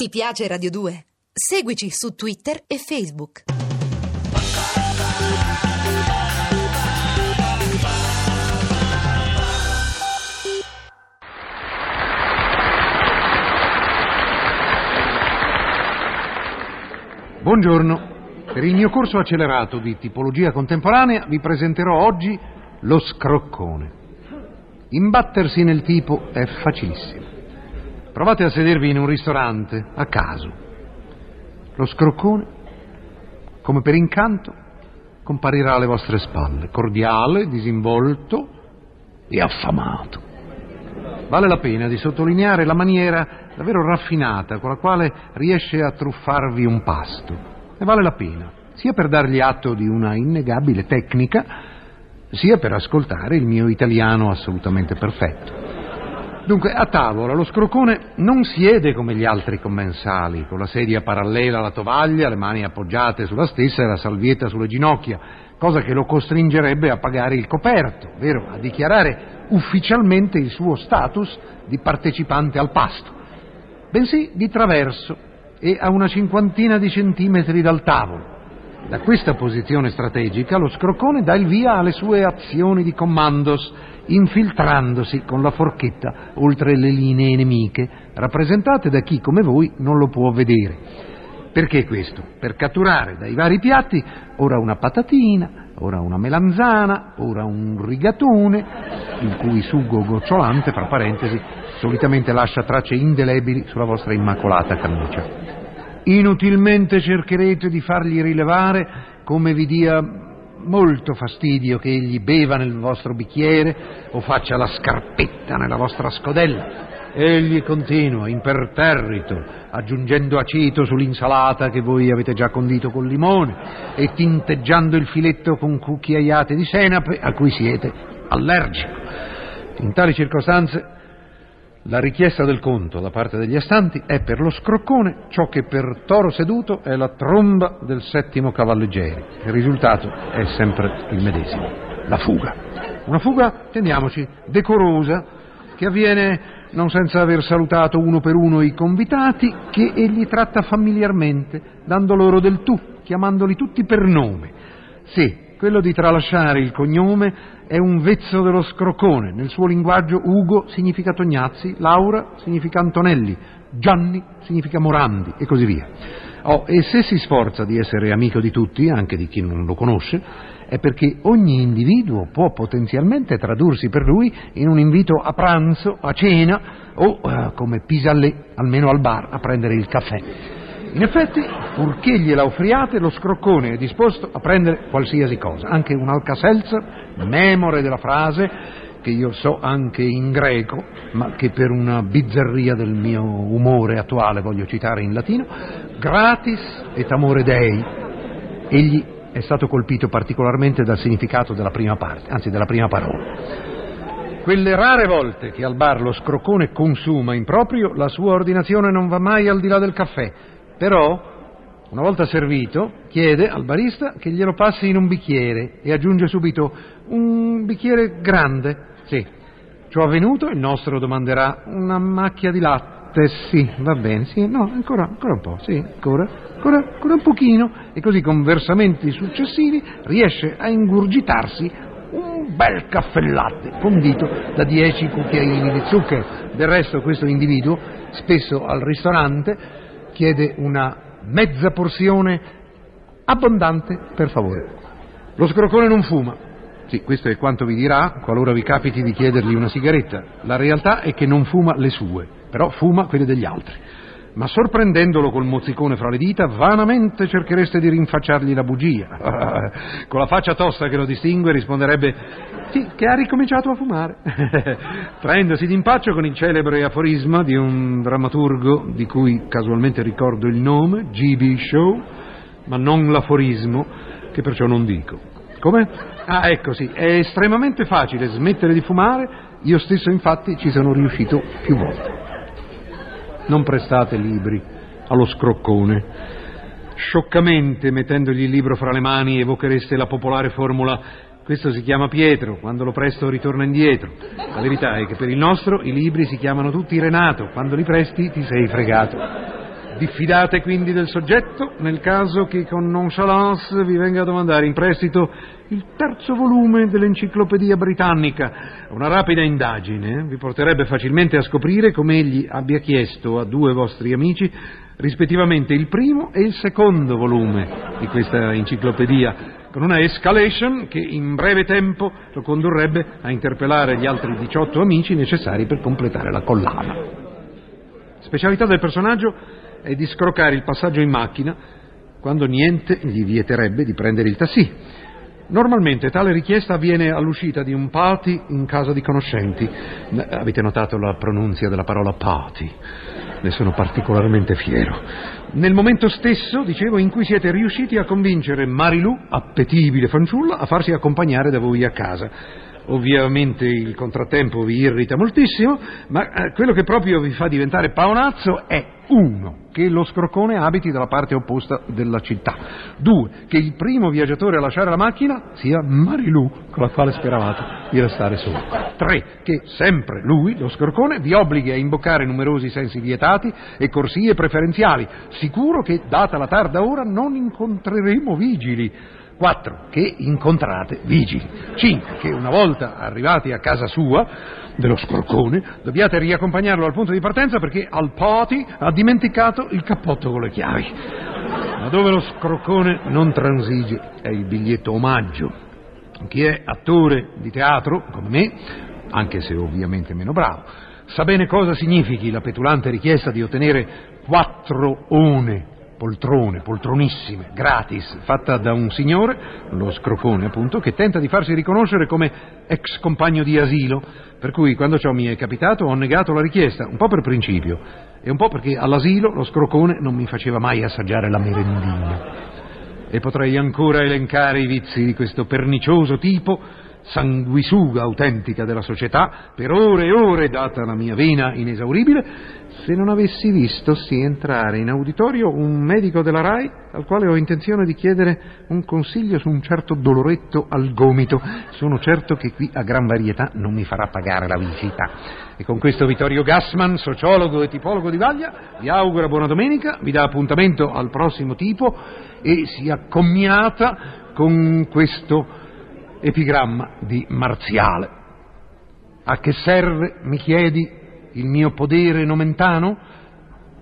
Ti piace Radio 2? Seguici su Twitter e Facebook. Buongiorno. Per il mio corso accelerato di tipologia contemporanea vi presenterò oggi lo scroccone. Imbattersi nel tipo è facilissimo. Provate a sedervi in un ristorante, a caso. Lo scroccone, come per incanto, comparirà alle vostre spalle, cordiale, disinvolto e affamato. Vale la pena di sottolineare la maniera davvero raffinata con la quale riesce a truffarvi un pasto. E vale la pena, sia per dargli atto di una innegabile tecnica, sia per ascoltare il mio italiano assolutamente perfetto. Dunque, a tavola lo scroccone non siede come gli altri commensali, con la sedia parallela alla tovaglia, le mani appoggiate sulla stessa e la salvietta sulle ginocchia, cosa che lo costringerebbe a pagare il coperto, vero? A dichiarare ufficialmente il suo status di partecipante al pasto, bensì di traverso e a una cinquantina di centimetri dal tavolo. Da questa posizione strategica lo scroccone dà il via alle sue azioni di commandos, infiltrandosi con la forchetta oltre le linee nemiche, rappresentate da chi come voi non lo può vedere. Perché questo? Per catturare dai vari piatti ora una patatina, ora una melanzana, ora un rigatone, il cui sugo gocciolante, fra parentesi, solitamente lascia tracce indelebili sulla vostra immacolata camicia. Inutilmente cercherete di fargli rilevare come vi dia molto fastidio che egli beva nel vostro bicchiere o faccia la scarpetta nella vostra scodella. Egli continua, imperterrito, aggiungendo aceto sull'insalata che voi avete già condito col limone e tinteggiando il filetto con cucchiaiate di senape a cui siete allergico. In tali circostanze la richiesta del conto da parte degli astanti è per lo scroccone ciò che per toro seduto è la tromba del settimo cavalleggeri. Il risultato è sempre il medesimo, la fuga. Una fuga, tendiamoci, decorosa, che avviene non senza aver salutato uno per uno i convitati, che egli tratta familiarmente, dando loro del tu, chiamandoli tutti per nome. Sì, quello di tralasciare il cognome è un vezzo dello scroccone. Nel suo linguaggio Ugo significa Tognazzi, Laura significa Antonelli, Gianni significa Morandi e così via. Oh, e se si sforza di essere amico di tutti, anche di chi non lo conosce, è perché ogni individuo può potenzialmente tradursi per lui in un invito a pranzo, a cena o, eh, come Pisallè, almeno al bar, a prendere il caffè. In effetti, purché gliela offriate, lo scroccone è disposto a prendere qualsiasi cosa, anche un Alcaselzer, memore della frase, che io so anche in greco, ma che per una bizzarria del mio umore attuale voglio citare in latino, gratis et amore dei. Egli è stato colpito particolarmente dal significato della prima parte, anzi della prima parola. Quelle rare volte che al bar lo scroccone consuma in proprio, la sua ordinazione non va mai al di là del caffè, però, una volta servito, chiede al barista che glielo passi in un bicchiere e aggiunge subito un bicchiere grande. Sì. Ciò avvenuto, il nostro domanderà una macchia di latte. Sì, va bene, sì, no, ancora, ancora un po', sì, ancora, ancora, ancora un pochino. E così con versamenti successivi riesce a ingurgitarsi un bel caffè latte condito da dieci cucchiaini di zucchero. Del resto questo individuo, spesso al ristorante, chiede una mezza porzione abbondante, per favore. Lo scroccone non fuma. Sì, questo è quanto vi dirà qualora vi capiti di chiedergli una sigaretta. La realtà è che non fuma le sue, però fuma quelle degli altri. Ma sorprendendolo col mozzicone fra le dita, vanamente cerchereste di rinfacciargli la bugia. Con la faccia tosta che lo distingue risponderebbe sì, che ha ricominciato a fumare, traendosi d'impaccio con il celebre aforisma di un drammaturgo di cui casualmente ricordo il nome, G.B. Shaw, ma non l'aforismo, che perciò non dico. Come? Ah, ecco sì, è estremamente facile smettere di fumare, io stesso infatti ci sono riuscito più volte. Non prestate libri allo scroccone. Scioccamente, mettendogli il libro fra le mani, evochereste la popolare formula questo si chiama Pietro, quando lo presto ritorna indietro. La verità è che per il nostro i libri si chiamano tutti Renato, quando li presti ti sei fregato. Diffidate quindi del soggetto nel caso che con nonchalance vi venga a domandare in prestito il terzo volume dell'Enciclopedia Britannica. Una rapida indagine vi porterebbe facilmente a scoprire come egli abbia chiesto a due vostri amici rispettivamente il primo e il secondo volume di questa enciclopedia, con una escalation che in breve tempo lo condurrebbe a interpellare gli altri 18 amici necessari per completare la collana. Specialità del personaggio è di scroccare il passaggio in macchina quando niente gli vieterebbe di prendere il tassì. Normalmente tale richiesta avviene all'uscita di un party in casa di conoscenti. Avete notato la pronunzia della parola party? Ne sono particolarmente fiero. Nel momento stesso, dicevo, in cui siete riusciti a convincere Marilù, appetibile fanciulla, a farsi accompagnare da voi a casa. Ovviamente il contrattempo vi irrita moltissimo, ma eh, quello che proprio vi fa diventare paonazzo è uno, che lo scroccone abiti dalla parte opposta della città. Due, che il primo viaggiatore a lasciare la macchina sia Marilù, con la quale speravate di restare solo. Tre, che sempre lui, lo scroccone, vi obblighi a imboccare numerosi sensi vietati e corsie preferenziali, sicuro che, data la tarda ora, non incontreremo vigili 4. Che incontrate vigili. 5. Che una volta arrivati a casa sua, dello scorcone, dobbiate riaccompagnarlo al punto di partenza perché al party ha dimenticato il cappotto con le chiavi. Ma dove lo scroccone non transige è il biglietto omaggio. Chi è attore di teatro, come me, anche se ovviamente meno bravo, sa bene cosa significhi la petulante richiesta di ottenere quattro one poltrone, poltronissime, gratis, fatta da un signore, lo scrocone appunto, che tenta di farsi riconoscere come ex compagno di asilo, per cui quando ciò mi è capitato ho negato la richiesta, un po' per principio e un po' perché all'asilo lo scrocone non mi faceva mai assaggiare la merendina. E potrei ancora elencare i vizi di questo pernicioso tipo, sanguisuga autentica della società, per ore e ore, data la mia vena inesauribile, se non avessi visto sì entrare in auditorio un medico della RAI al quale ho intenzione di chiedere un consiglio su un certo doloretto al gomito. Sono certo che qui a gran varietà non mi farà pagare la visita. E con questo Vittorio Gassman, sociologo e tipologo di Vaglia, vi augura buona domenica, vi dà appuntamento al prossimo tipo e si accomiata con questo epigramma di Marziale. A che serve, mi chiedi, il mio podere nomentano?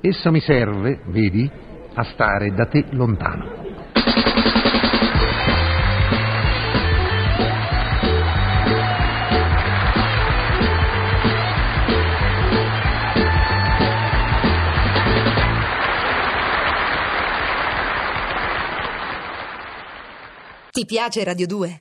Essa mi serve, vedi, a stare da te lontano. Ti piace Radio 2?